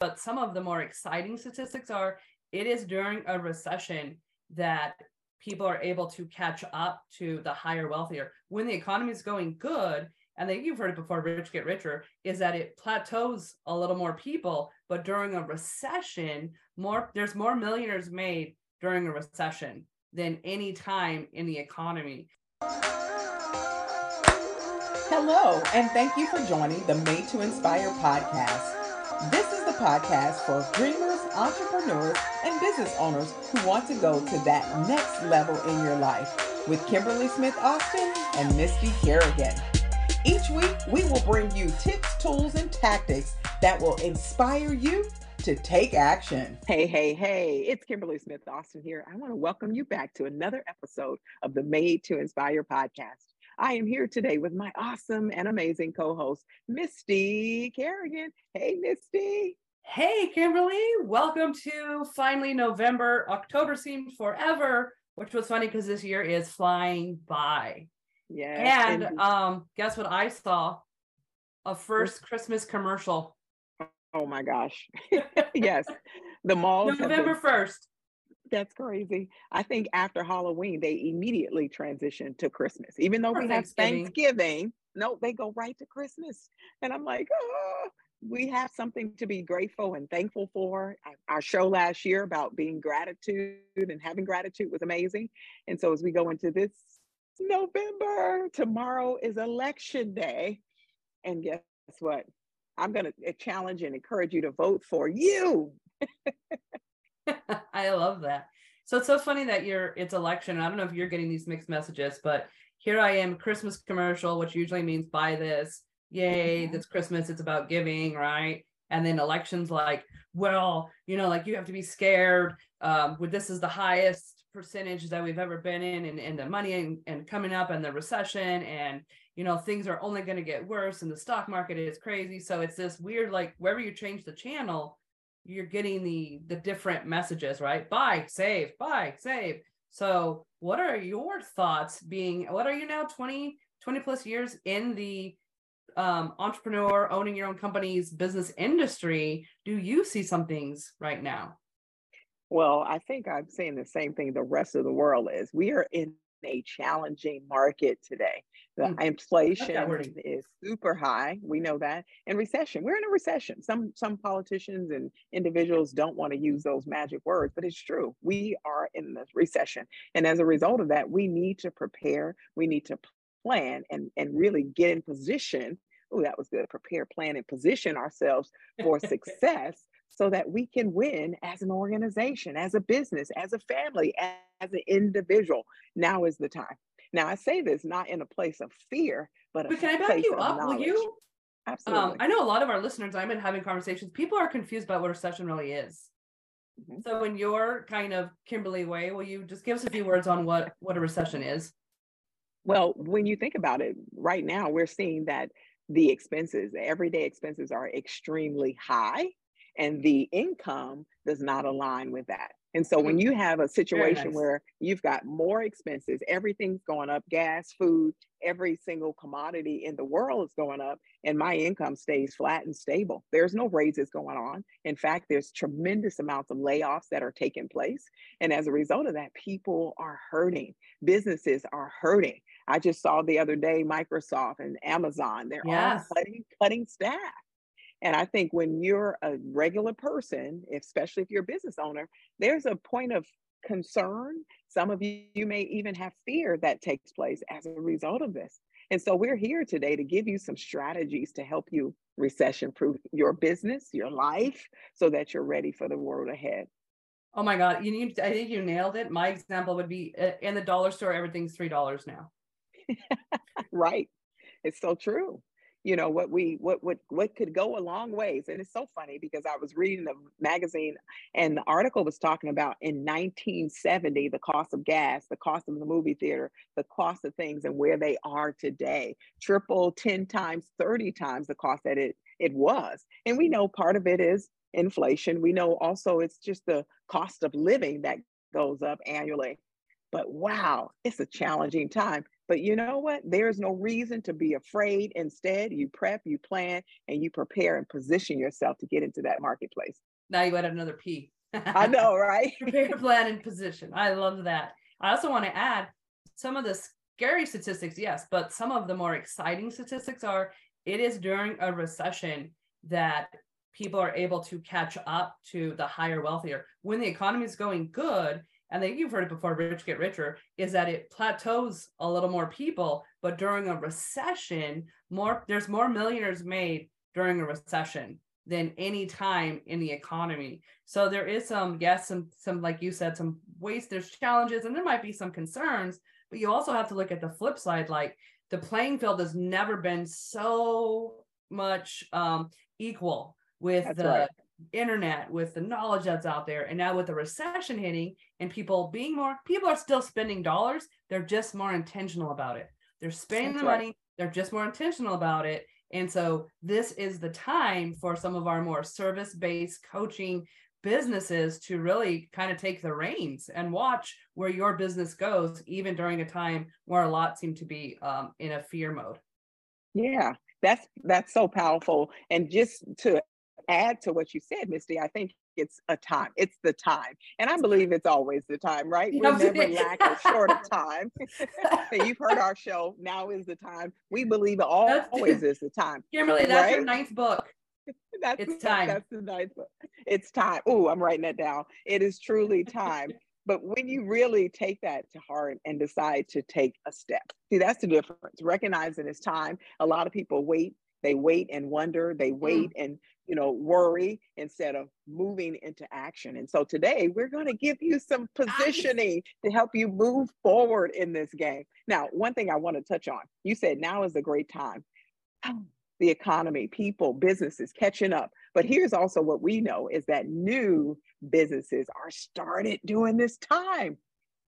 but some of the more exciting statistics are it is during a recession that people are able to catch up to the higher wealthier. When the economy is going good and then you've heard it before rich get richer is that it plateaus a little more people but during a recession more there's more millionaires made during a recession than any time in the economy. Hello and thank you for joining the made to inspire podcast. This is podcast for dreamers entrepreneurs and business owners who want to go to that next level in your life with kimberly smith austin and misty kerrigan each week, we will bring you tips, tools, and tactics that will inspire you to take action. Hey, hey, hey, it's Kimberly Smith Austin here. I want to welcome you back to another episode of the Made to Inspire podcast. I am here today with my awesome and amazing co host, Misty Kerrigan. Hey, Misty. Hey, Kimberly. Welcome to finally November. October seemed forever, which was funny because this year is flying by. Yeah. And um, guess what I saw? A first Christmas commercial. Oh my gosh. yes. The mall. November been, 1st. That's crazy. I think after Halloween, they immediately transitioned to Christmas. Even though we have Thanksgiving, no, they go right to Christmas. And I'm like, oh, we have something to be grateful and thankful for. Our show last year about being gratitude and having gratitude was amazing. And so as we go into this November. Tomorrow is election day. And guess what? I'm going to eh, challenge and encourage you to vote for you. I love that. So it's so funny that you're it's election. I don't know if you're getting these mixed messages, but here I am, Christmas commercial, which usually means buy this. Yay, mm-hmm. this Christmas, it's about giving, right? And then elections like, well, you know, like you have to be scared. Um, with this is the highest percentage that we've ever been in and, and the money and, and coming up and the recession and you know things are only going to get worse and the stock market is crazy so it's this weird like wherever you change the channel you're getting the the different messages right buy save buy save so what are your thoughts being what are you now 20 20 plus years in the um, entrepreneur owning your own company's business industry do you see some things right now well, I think I'm saying the same thing the rest of the world is. We are in a challenging market today. The mm. inflation is super high. We know that. And recession. We're in a recession. Some some politicians and individuals don't want to use those magic words, but it's true. We are in the recession. And as a result of that, we need to prepare, we need to plan and, and really get in position. Oh, that was good. Prepare, plan, and position ourselves for success so that we can win as an organization, as a business, as a family, as an individual. Now is the time. Now, I say this not in a place of fear, but, but can I back you up? Will you? Um, Absolutely. Um, I know a lot of our listeners, I've been having conversations, people are confused about what a recession really is. Mm-hmm. So, in your kind of Kimberly way, will you just give us a few words on what, what a recession is? Well, when you think about it, right now we're seeing that the expenses, the everyday expenses are extremely high and the income does not align with that. And so when you mm-hmm. have a situation nice. where you've got more expenses, everything's going up, gas, food, every single commodity in the world is going up, and my income stays flat and stable. There's no raises going on. In fact, there's tremendous amounts of layoffs that are taking place. And as a result of that, people are hurting. Businesses are hurting. I just saw the other day Microsoft and Amazon, they're yes. all cutting, cutting staff. And I think when you're a regular person, especially if you're a business owner, there's a point of concern. Some of you, you may even have fear that takes place as a result of this. And so we're here today to give you some strategies to help you recession proof your business, your life, so that you're ready for the world ahead. Oh my God. You need, I think you nailed it. My example would be uh, in the dollar store, everything's $3 now. right. It's so true you know what we what what what could go a long ways and it's so funny because i was reading the magazine and the article was talking about in 1970 the cost of gas the cost of the movie theater the cost of things and where they are today. Triple 10 times 30 times the cost that it it was. And we know part of it is inflation. We know also it's just the cost of living that goes up annually But wow, it's a challenging time. But you know what? There's no reason to be afraid. Instead, you prep, you plan, and you prepare and position yourself to get into that marketplace. Now you added another P. I know, right? prepare, plan, and position. I love that. I also want to add some of the scary statistics, yes, but some of the more exciting statistics are it is during a recession that people are able to catch up to the higher wealthier when the economy is going good and then you've heard it before rich get richer is that it plateaus a little more people but during a recession more there's more millionaires made during a recession than any time in the economy so there is some yes some some like you said some waste, there's challenges and there might be some concerns but you also have to look at the flip side like the playing field has never been so much um, equal with that's the right. Internet, with the knowledge that's out there. And now with the recession hitting and people being more, people are still spending dollars. They're just more intentional about it. They're spending that's the right. money. They're just more intentional about it. And so this is the time for some of our more service-based coaching businesses to really kind of take the reins and watch where your business goes, even during a time where a lot seem to be um, in a fear mode. Yeah, that's that's so powerful. And just to add to what you said, Misty, I think it's a time. It's the time. And I believe it's always the time, right? We never lack a short of time. You've heard our show. Now is the time. We believe it always is the time. Kimberly, that's right? your ninth book. that's it's time. That's the ninth book. It's time. Oh, I'm writing that down. It is truly time. but when you really take that to heart and decide to take a step, see, that's the difference. Recognizing it's time. A lot of people wait they wait and wonder they mm. wait mm. and you know worry instead of moving into action. And so today we're going to give you some positioning to help you move forward in this game. Now one thing i want to touch on you said now is a great time. The economy people businesses catching up. But here's also what we know is that new businesses are started during this time.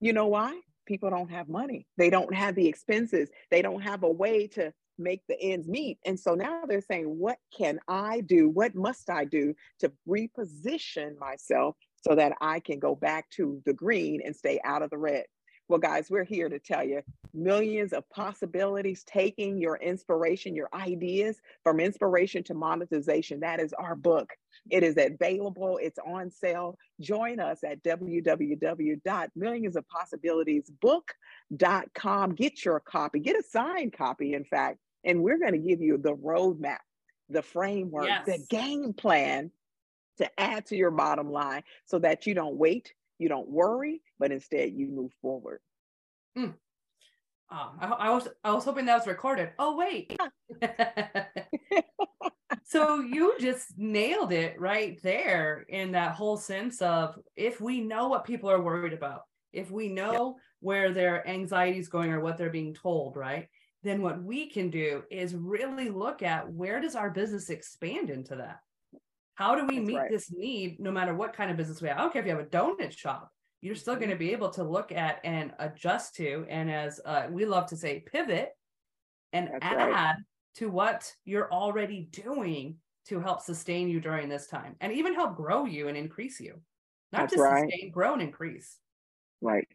You know why? People don't have money. They don't have the expenses. They don't have a way to make the ends meet. And so now they're saying, what can I do? What must I do to reposition myself so that I can go back to the green and stay out of the red? Well, guys, we're here to tell you millions of possibilities, taking your inspiration, your ideas from inspiration to monetization. That is our book. It is available, it's on sale. Join us at www.millionsofpossibilitiesbook.com. Get your copy, get a signed copy, in fact, and we're going to give you the roadmap, the framework, yes. the game plan to add to your bottom line so that you don't wait, you don't worry, but instead you move forward. Mm. I, I, was I was hoping that was recorded. Oh wait. so you just nailed it right there in that whole sense of if we know what people are worried about, if we know where their anxiety is going or what they're being told, right? Then what we can do is really look at where does our business expand into that? How do we That's meet right. this need no matter what kind of business we have? I don't care if you have a donut shop, you're still going to be able to look at and adjust to, and as uh, we love to say, pivot and That's add right. to what you're already doing to help sustain you during this time and even help grow you and increase you. Not That's just right. sustain, grow and increase. Right.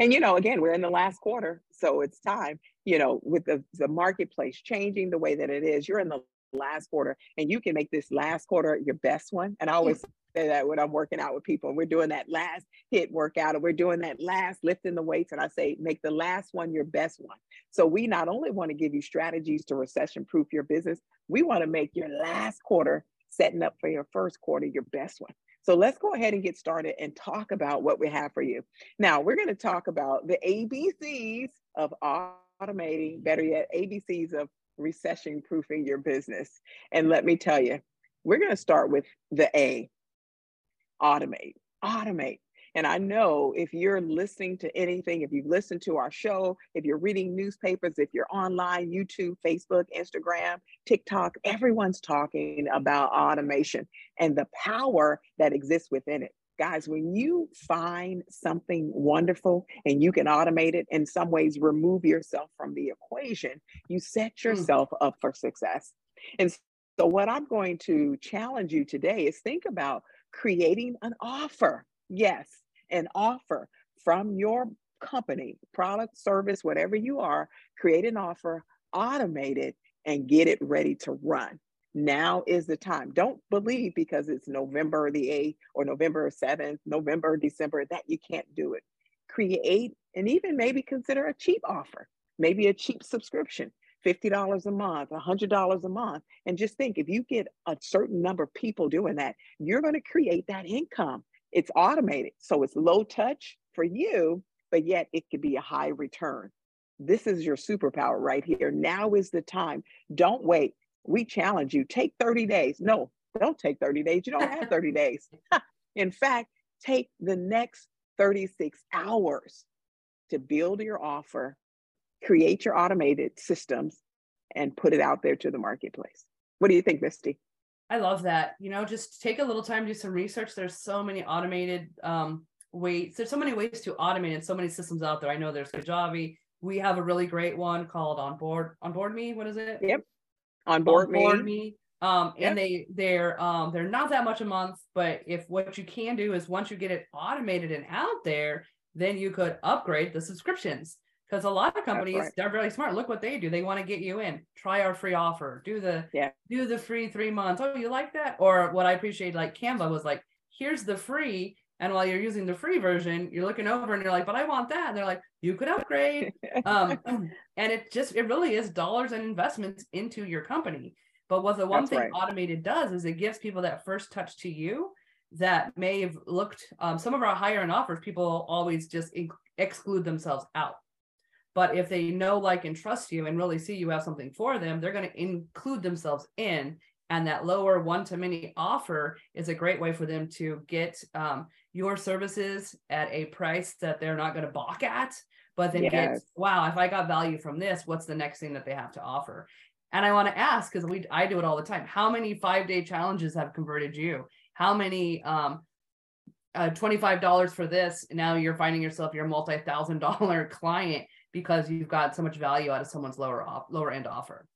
And you know, again, we're in the last quarter, so it's time, you know, with the, the marketplace changing the way that it is, you're in the last quarter and you can make this last quarter your best one. And I always say that when I'm working out with people, and we're doing that last hit workout and we're doing that last lifting the weights. And I say, make the last one your best one. So we not only want to give you strategies to recession proof your business, we want to make your last quarter setting up for your first quarter your best one. So let's go ahead and get started and talk about what we have for you. Now, we're going to talk about the ABCs of automating, better yet, ABCs of recession proofing your business. And let me tell you, we're going to start with the A automate, automate. And I know if you're listening to anything, if you've listened to our show, if you're reading newspapers, if you're online, YouTube, Facebook, Instagram, TikTok, everyone's talking about automation and the power that exists within it. Guys, when you find something wonderful and you can automate it, in some ways remove yourself from the equation, you set hmm. yourself mm. up for success. And so, what I'm going to challenge you today is think about creating an offer. Yes, an offer from your company, product, service, whatever you are, create an offer, automate it, and get it ready to run. Now is the time. Don't believe because it's November the 8th or November 7th, November, December, that you can't do it. Create and even maybe consider a cheap offer, maybe a cheap subscription. $50 a month, $100 a month. And just think if you get a certain number of people doing that, you're going to create that income. It's automated. So it's low touch for you, but yet it could be a high return. This is your superpower right here. Now is the time. Don't wait. We challenge you. Take 30 days. No, don't take 30 days. You don't have 30 days. In fact, take the next 36 hours to build your offer, create your automated systems, and put it out there to the marketplace. What do you think, Misty? I love that. You know, just take a little time, do some research. There's so many automated um, ways. There's so many ways to automate and so many systems out there. I know there's Kajabi. We have a really great one called Onboard Onboard Me. What is it? Yep. Onboard, Onboard Me. me. Um, yep. and they they're um they're not that much a month, but if what you can do is once you get it automated and out there, then you could upgrade the subscriptions. Because a lot of companies right. they're really smart. Look what they do. They want to get you in. Try our free offer. Do the yeah. do the free three months. Oh you like that? Or what i appreciate like canva was like here's the free and while you're using the free version you're looking over and you're like but i want that. And they're like you could upgrade. Um and it just it really is dollars and investments into your company. But what the one That's thing right. automated does is it gives people that first touch to you that may have looked um, some of our higher end offers people always just inc- exclude themselves out. But if they know like and trust you and really see you have something for them they're going to include themselves in. And that lower one to many offer is a great way for them to get um, your services at a price that they're not going to balk at but then yes. get wow if i got value from this what's the next thing that they have to offer? And i want to ask because we i do it all the time how many five day challenges have converted you? How many um, uh, $25 for this now you're finding yourself your multi-thousand dollar client because you've got so much value out of someone's lower off, lower end offer?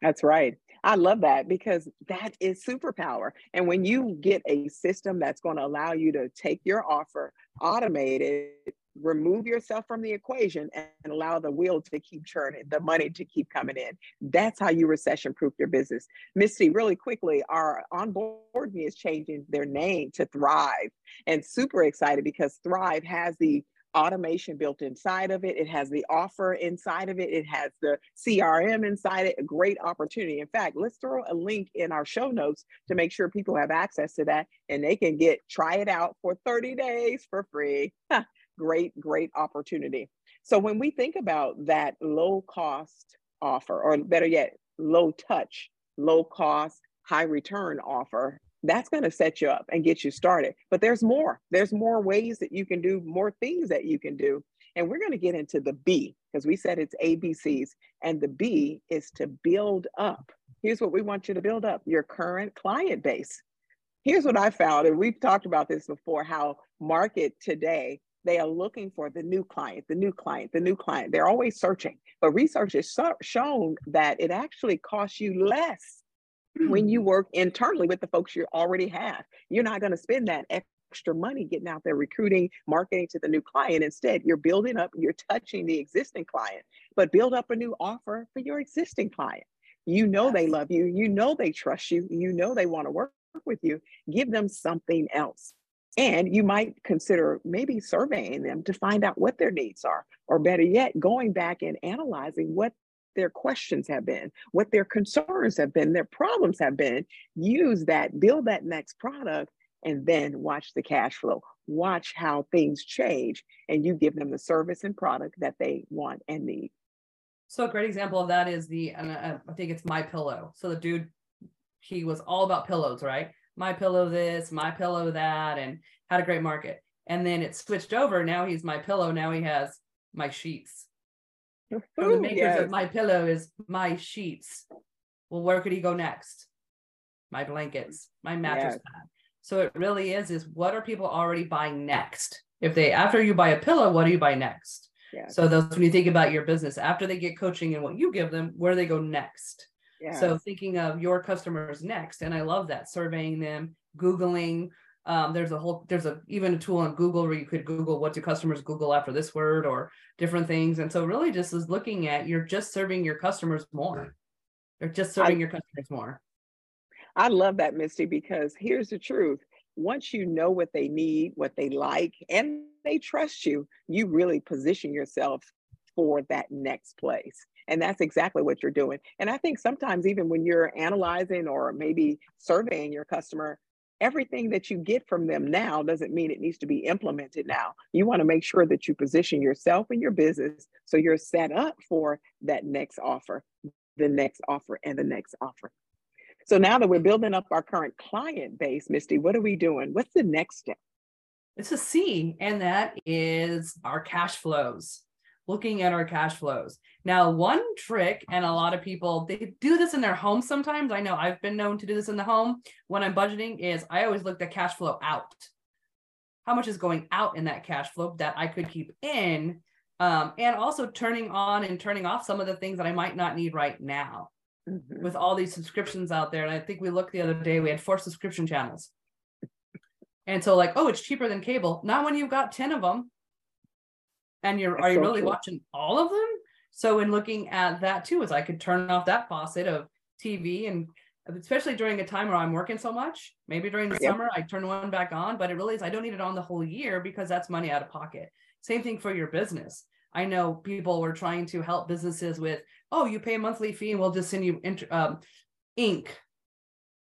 That's right i love that because that is superpower and when you get a system that's going to allow you to take your offer automate it remove yourself from the equation and allow the wheel to keep churning, the money to keep coming in. That's how you recession proof your business. Misty, really quickly, our onboard me is changing their name to Thrive and super excited because Thrive has the automation built inside of it. It has the offer inside of it. It has the CRM inside it. A great opportunity. In fact, let's throw a link in our show notes to make sure people have access to that and they can get try it out for 30 days for free great, great opportunity. So when we think about that low cost offer, or better yet, low touch, low cost, high return offer, that's going to set you up and get you started. But there's more. There's more ways that you can do, more things that you can do. And we're going to get into the B because we said it's ABCs. And the B is to build up. Here's what we want you to build up your current client base. Here's what I found, and we've talked about this before how market today they are looking for the new client, the new client, the new client. They're always searching. But research has shown that it actually costs you less when you work internally with the folks you already have. You're not going to spend that extra money getting out there recruiting, marketing to the new client. Instead, you're building up, you're touching the existing client, but build up a new offer for your existing client. You know they love you, you know they trust you, you know they want to work with you. Give them something else. And you might consider maybe surveying them to find out what their needs are, or better yet, going back and analyzing what their questions have been, what their concerns have been, their problems have been. Use that, build that next product, and then watch the cash flow. Watch how things change, and you give them the service and product that they want and need. So a great example of that is the, I think it's my pillow. So the dude, he was all about pillows, right? my pillow this, my pillow that, and had a great market. And then it switched over. Now he's my pillow. Now he has my sheets. So the makers yes. of my pillow is my sheets. Well, where could he go next? My blankets, my mattress yes. pad. So it really is is what are people already buying next? If they after you buy a pillow, what do you buy next? Yes. So those when you think about your business after they get coaching and what you give them, where do they go next? So thinking of your customers next, and I love that surveying them, Googling Um, there's a whole there's a even a tool on Google where you could Google what do customers Google after this word or different things. And so really just is looking at you're just serving your customers more. You're just serving I, your customers more. I love that, Misty, because here's the truth. Once you know what they need, what they like, and they trust you, you really position yourself for that next place. And that's exactly what you're doing. And I think sometimes, even when you're analyzing or maybe surveying your customer, everything that you get from them now doesn't mean it needs to be implemented now. You want to make sure that you position yourself and your business so you're set up for that next offer, the next offer, and the next offer. So now that we're building up our current client base, Misty, what are we doing? What's the next step? It's a C, and that is our cash flows looking at our cash flows. Now, one trick, and a lot of people they do this in their home sometimes. I know I've been known to do this in the home when I'm budgeting, is I always look at cash flow out. How much is going out in that cash flow that I could keep in? Um, and also turning on and turning off some of the things that I might not need right now. Mm-hmm. With all these subscriptions out there. And I think we looked the other day, we had four subscription channels. And so, like, oh, it's cheaper than cable. Not when you've got 10 of them and you're That's are you so really cool. watching all of them? So in looking at that too is i could turn off that faucet of tv and especially during a time where i'm working so much maybe during the summer i turn one back on but it really is i don't need it on the whole year because that's money out of pocket. Same thing for your business. I know people were trying to help businesses with oh you pay a monthly fee and we'll just send you int- um, ink.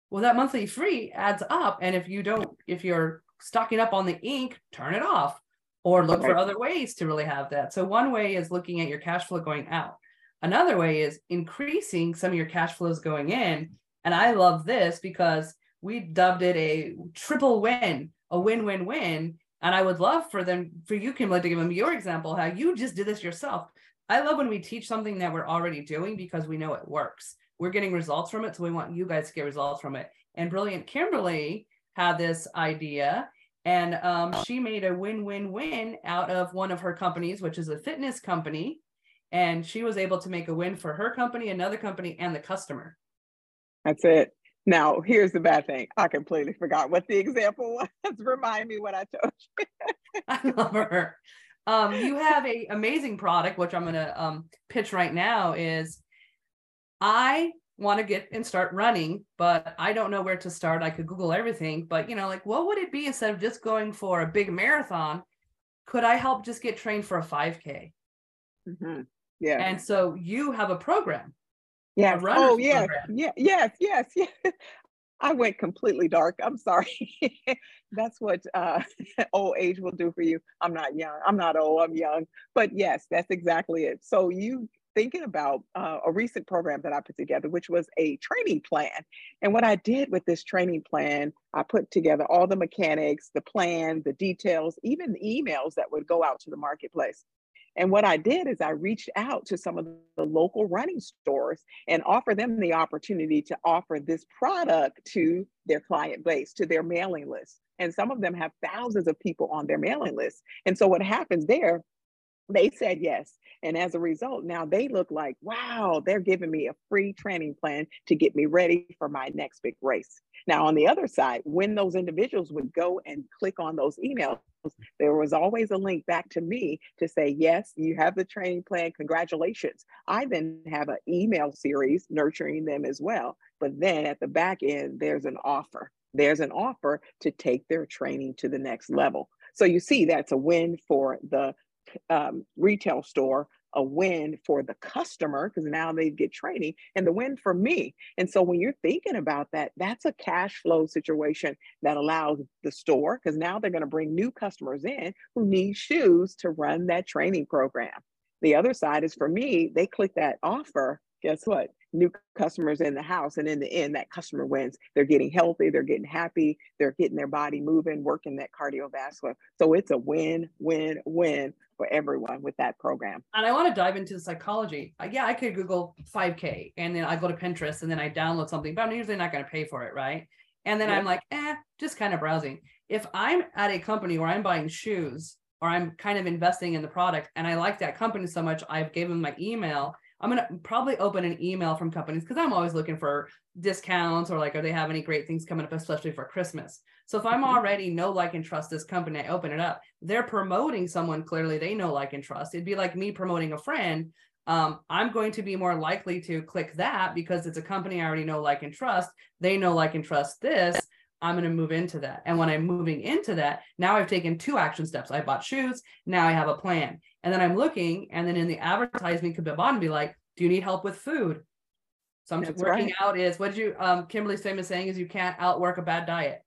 Well that monthly fee adds up and if you don't if you're stocking up on the ink turn it off or look for other ways to really have that. So one way is looking at your cash flow going out. Another way is increasing some of your cash flows going in. And I love this because we dubbed it a triple win, a win-win-win. And I would love for them, for you, Kimberly, to give them your example, how you just did this yourself. I love when we teach something that we're already doing because we know it works. We're getting results from it. So we want you guys to get results from it. And Brilliant Kimberly had this idea and um, she made a win-win-win out of one of her companies, which is a fitness company. And she was able to make a win for her company, another company, and the customer. That's it. Now, here's the bad thing. I completely forgot what the example was. Remind me what I told you. I love her. Um, you have a amazing product, which I'm going to um, pitch right now. Is I want to get and start running, but I don't know where to start. I could Google everything, but you know, like what would it be instead of just going for a big marathon? Could I help just get trained for a 5K? Mm-hmm. Yeah. And so you have a program. Yeah. Oh, yes. Yeah. Yes. Yes. Yes. I went completely dark. I'm sorry. that's what uh, old age will do for you. I'm not young. I'm not old. I'm young. But yes, that's exactly it. So you thinking about uh, a recent program that I put together, which was a training plan. And what I did with this training plan, I put together all the mechanics, the plan, the details, even the emails that would go out to the marketplace. And what I did is I reached out to some of the local running stores and offer them the opportunity to offer this product to their client base, to their mailing list. And some of them have thousands of people on their mailing list. And so what happens there, they said yes. And as a result, now they look like, wow, they're giving me a free training plan to get me ready for my next big race. Now, on the other side, when those individuals would go and click on those emails, there was always a link back to me to say, yes, you have the training plan. Congratulations. I then have an email series nurturing them as well. But then at the back end, there's an offer. There's an offer to take their training to the next level. So you see, that's a win for the um, retail store a win for the customer because now they get training and the win for me. And so when you're thinking about that, that's a cash flow situation that allows the store because now they're going to bring new customers in who need shoes to run that training program. The other side is for me, they click that offer. Guess what? New customers in the house. And in the end, that customer wins. They're getting healthy, they're getting happy, they're getting their body moving, working that cardiovascular. So it's a win, win, win for everyone with that program. And I want to dive into the psychology. Yeah, I could Google 5K and then I go to Pinterest and then I download something, but I'm usually not going to pay for it, right? And then yeah. I'm like, eh, just kind of browsing. If I'm at a company where I'm buying shoes or I'm kind of investing in the product and I like that company so much, I've given my email, I'm going to probably open an email from companies because I'm always looking for discounts or like, are they have any great things coming up, especially for Christmas? So if I'm mm-hmm. already know, like, and trust this company, I open it up. They're promoting someone clearly they know, like, and trust. It'd be like me promoting a friend. Um, I'm going to be more likely to click that because it's a company I already know, like, and trust. They know, like, and trust this. I'm going to move into that. And when I'm moving into that, now I've taken two action steps. I bought shoes. Now I have a plan. And then I'm looking, and then in the advertisement could be bottom be like, do you need help with food? So I'm That's working right. out is what did you um Kimberly's famous saying is you can't outwork a bad diet.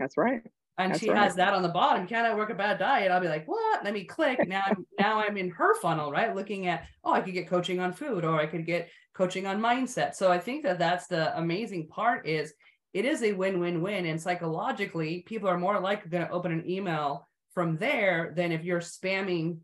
That's right. And That's she right. has that on the bottom. You can't outwork a bad diet. I'll be like, what? Let me click. Now I'm now I'm in her funnel, right? Looking at, oh, I could get coaching on food or I could get coaching on mindset. So I think that that's the amazing part is it is a win-win-win. And psychologically people are more likely going to open an email from there than if you're spamming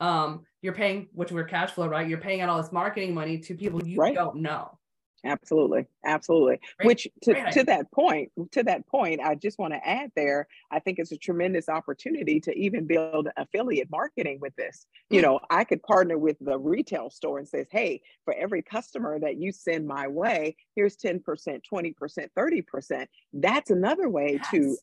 um you're paying which we're cash flow right? You're paying out all this marketing money to people you right. don't know Absolutely, absolutely. Great, Which to, to that point, to that point, I just want to add there, I think it's a tremendous opportunity to even build affiliate marketing with this. Mm-hmm. You mm. know, I could partner with the retail store and says, hey, for every customer that you send my way, here's 10%, 20%, 30%. That's another way yes. to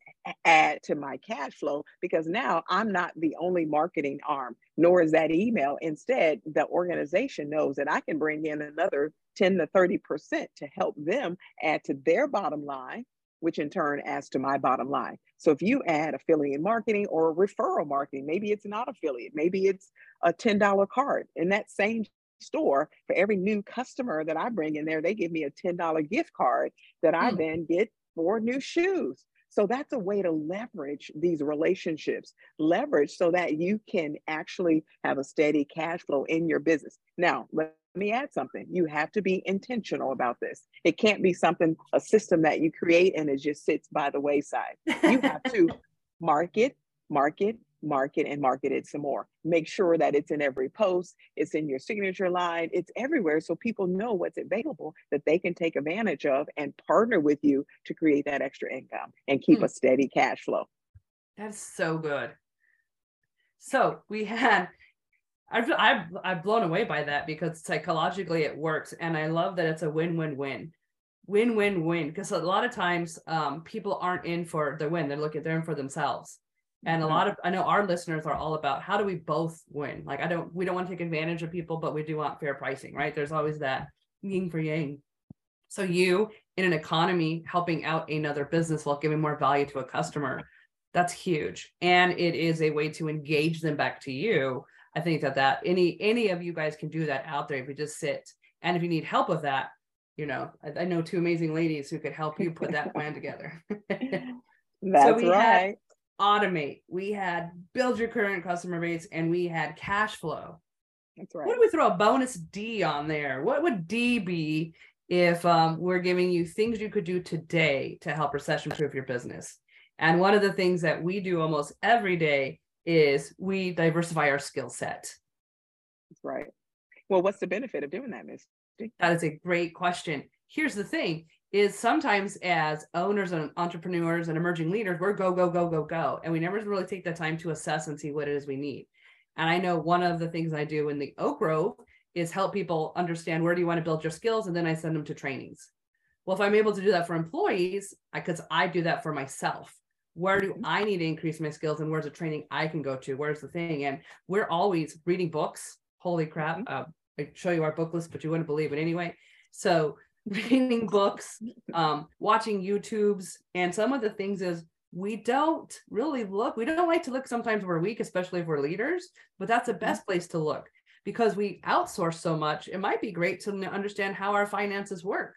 add to my cash flow because now I'm not the only marketing arm, nor is that email. Instead, the organization knows that I can bring in another 10 to 30% to help them add to their bottom line, which in turn adds to my bottom line. So if you add affiliate marketing or referral marketing, maybe it's not affiliate, maybe it's a $10 card in that same store for every new customer that I bring in there, they give me a $10 gift card that I mm. then get for new shoes. So that's a way to leverage these relationships, leverage so that you can actually have a steady cash flow in your business. Now, let me add something. You have to be intentional about this. It can't be something, a system that you create and it just sits by the wayside. You have to market, market, market, and market it some more. Make sure that it's in every post, it's in your signature line, it's everywhere so people know what's available that they can take advantage of and partner with you to create that extra income and keep mm. a steady cash flow. That's so good. So we had I've, I've I've blown away by that because psychologically it works, and I love that it's a win-win-win, win-win-win. Because a lot of times, um, people aren't in for the win; they're looking they're in for themselves. And a mm-hmm. lot of I know our listeners are all about how do we both win? Like I don't we don't want to take advantage of people, but we do want fair pricing, right? There's always that yin for yang. So you in an economy helping out another business while giving more value to a customer, that's huge, and it is a way to engage them back to you I think that that any any of you guys can do that out there if you just sit. And if you need help with that, you know, I, I know two amazing ladies who could help you put that plan together. That's so we right. Had automate, we had build your current customer base, and we had cash flow. That's right. What do we throw a bonus D on there? What would D be if um, we're giving you things you could do today to help recession proof your business? And one of the things that we do almost every day is we diversify our skill set. Right. Well, what's the benefit of doing that, Miss? That is a great question. Here's the thing is sometimes as owners and entrepreneurs and emerging leaders, we're go, go, go, go, go. And we never really take the time to assess and see what it is we need. And I know one of the things I do in the Oak Grove is help people understand where do you want to build your skills, and then I send them to trainings. Well, if I'm able to do that for employees, because I, I do that for myself, where do I need to increase my skills and where's the training I can go to? Where's the thing? And we're always reading books. Holy crap. Mm-hmm. Uh, I show you our book list, but you wouldn't believe it anyway. So reading books, um, watching YouTubes, and some of the things is we don't really look. We don't like to look sometimes we're weak, especially if we're leaders, but that's the mm-hmm. best place to look because we outsource so much. It might be great to understand how our finances work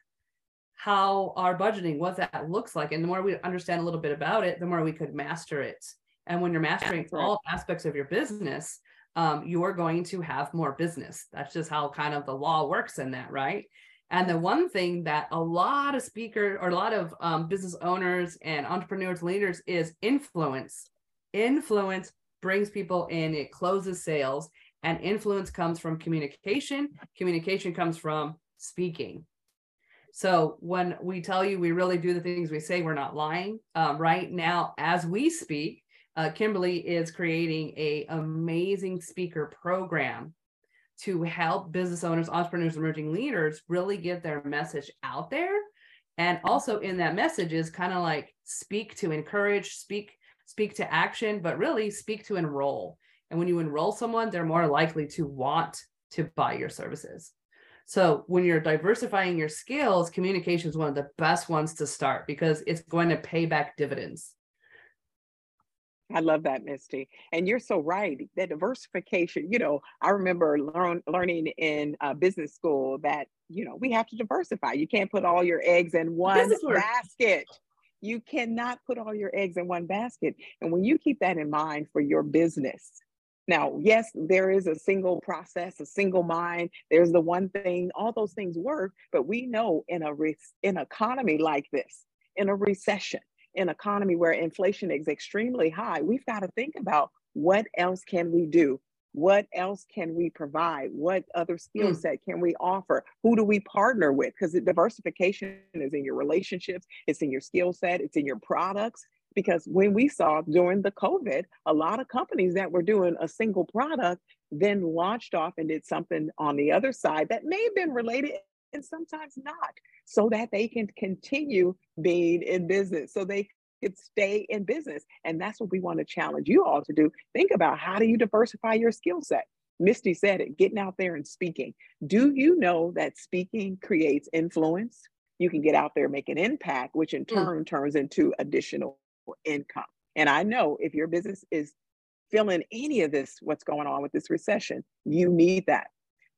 how our budgeting, what that looks like. And the more we understand a little bit about it, the more we could master it. And when you're mastering all aspects of your business, um, you're going to have more business. That's just how kind of the law works in that, right? And the one thing that a lot of speakers or a lot of um, business owners and entrepreneurs, leaders is influence. Influence brings people in, it closes sales, and influence comes from communication. Communication comes from speaking. So when we tell you we really do the things we say, we're not lying. Um, right now, as we speak, uh, Kimberly is creating a amazing speaker program. to help business owners, entrepreneurs, emerging leaders really get their message out there. And also in that message is kind of like speak to encourage, speak, speak to action, but really speak to enroll. And when you enroll someone, they're more likely to want to buy your services. So when you're diversifying your skills, communication is one of the best ones to start because it's going to pay back dividends. I love that, Misty. And you're so right. That diversification, you know, I remember learn, learning in uh, business school that, you know, we have to diversify. You can't put all your eggs in one basket. You cannot put all your eggs in one basket. And when you keep that in mind for your business, now, yes, there is a single process, a single mind. There's the one thing, all those things work, but we know in a re- in economy like this, in a recession, an economy where inflation is extremely high, we've got to think about what else can we do? What else can we provide? What other skill hmm. set can we offer? Who do we partner with? Because diversification is in your relationships, it's in your skill set, it's in your products. Because when we saw during the COVID, a lot of companies that were doing a single product then launched off and did something on the other side that may have been related and sometimes not, so that they can continue being in business, so they could stay in business. And that's what we want to challenge you all to do. Think about how do you diversify your skill set? Misty said it, getting out there and speaking. Do you know that speaking creates influence? You can get out there, make an impact, which in mm. turn mm. turns into additional income. And I know if your business is feeling any of this, what's going on with this recession, you need that.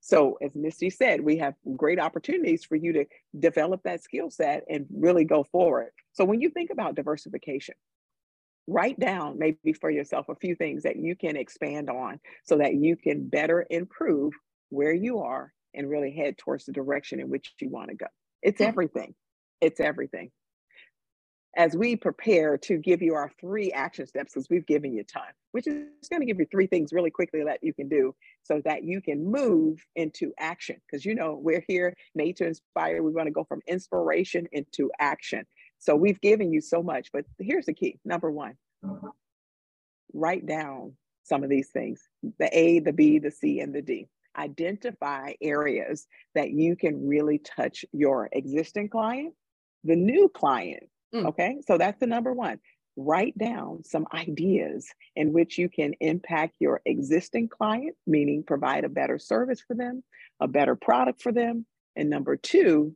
So, as Misty said, we have great opportunities for you to develop that skill set and really go forward. So, when you think about diversification, write down maybe for yourself a few things that you can expand on so that you can better improve where you are and really head towards the direction in which you want to go. It's mm-hmm. everything. It's everything as we prepare to give you our three action steps, because we've given you time, which is going to give you three things really quickly that you can do so that you can move into action. Because you know, we're here, made to inspire. We want to go from inspiration into action. So we've given you so much, but here's the key number one, write down some of these things the A, the B, the C, and the D. Identify areas that you can really touch your existing client, the new client, Mm. Okay, so that's the number one. Write down some ideas in which you can impact your existing client, meaning provide a better service for them, a better product for them. And number two,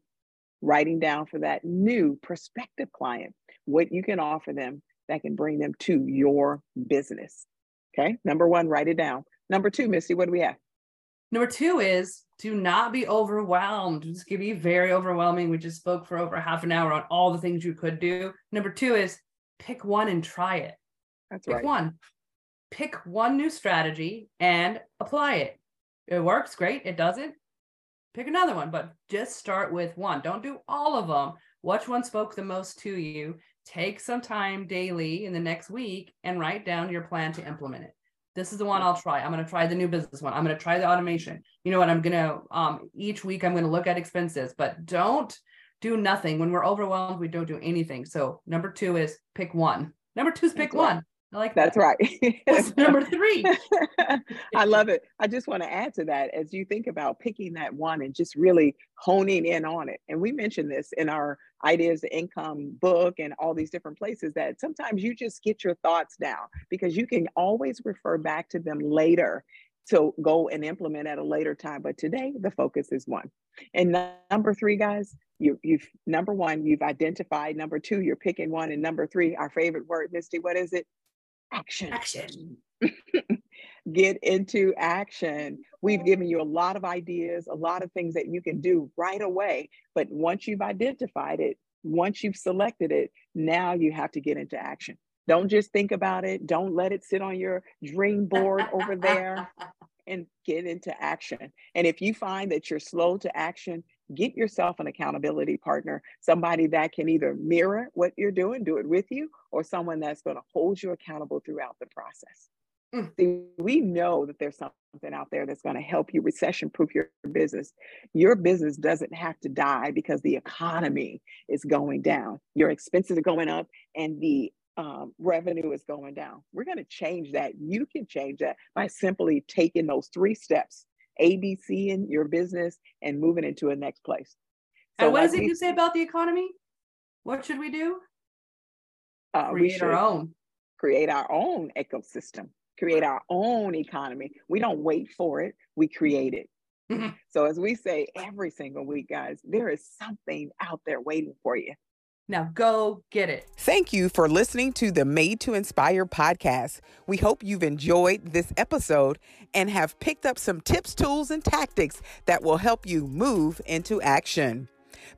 writing down for that new prospective client what you can offer them that can bring them to your business. Okay, number one, write it down. Number two, Misty, what do we have? Number two is do not be overwhelmed. This could be very overwhelming. We just spoke for over half an hour on all the things you could do. Number two is pick one and try it. That's pick right. one. Pick one new strategy and apply it. It works great. It doesn't. Pick another one, but just start with one. Don't do all of them. Which one spoke the most to you? Take some time daily in the next week and write down your plan to implement it this is the one I'll try. I'm going to try the new business one. I'm going to try the automation. You know what? I'm going to, um, each week I'm going to look at expenses, but don't do nothing. When we're overwhelmed, we don't do anything. So number two is pick one. Number two is pick That's one. I like that. That's right. number three. I love it. I just want to add to that as you think about picking that one and just really honing in on it. And we mentioned this in our ideas to income book and all these different places that sometimes you just get your thoughts down because you can always refer back to them later to go and implement at a later time. But today the focus is one. And number three, guys, you, you've number one, you've identified. Number two, you're picking one. And number three, our favorite word, Misty, what is it? Action. Action. Get into action. We've given you a lot of ideas, a lot of things that you can do right away. But once you've identified it, once you've selected it, now you have to get into action. Don't just think about it. Don't let it sit on your dream board over there and get into action. And if you find that you're slow to action, get yourself an accountability partner, somebody that can either mirror what you're doing, do it with you, or someone that's going to hold you accountable throughout the process. Mm. See, we know that there's something out there that's going to help you recession proof your business. Your business doesn't have to die because the economy is going down. Your expenses are going up and the um, revenue is going down. We're going to change that. You can change that by simply taking those three steps ABC in your business and moving into a next place. So and what it you say about the economy? What should we do? Uh, create we our own. Create our own ecosystem. Create our own economy. We don't wait for it. We create it. Mm-hmm. So as we say every single week, guys, there is something out there waiting for you. Now go get it. Thank you for listening to the Made to Inspire podcast. We hope you've enjoyed this episode and have picked up some tips, tools, and tactics that will help you move into action.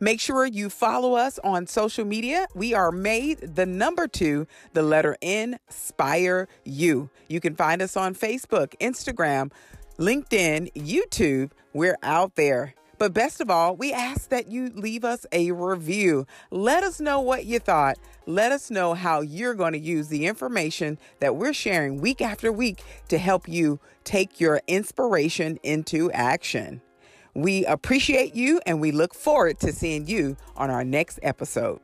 Make sure you follow us on social media. We are made the number two, the letter Inspire You. You can find us on Facebook, Instagram, LinkedIn, YouTube. We're out there. But best of all, we ask that you leave us a review. Let us know what you thought. Let us know how you're going to use the information that we're sharing week after week to help you take your inspiration into action. We appreciate you and we look forward to seeing you on our next episode.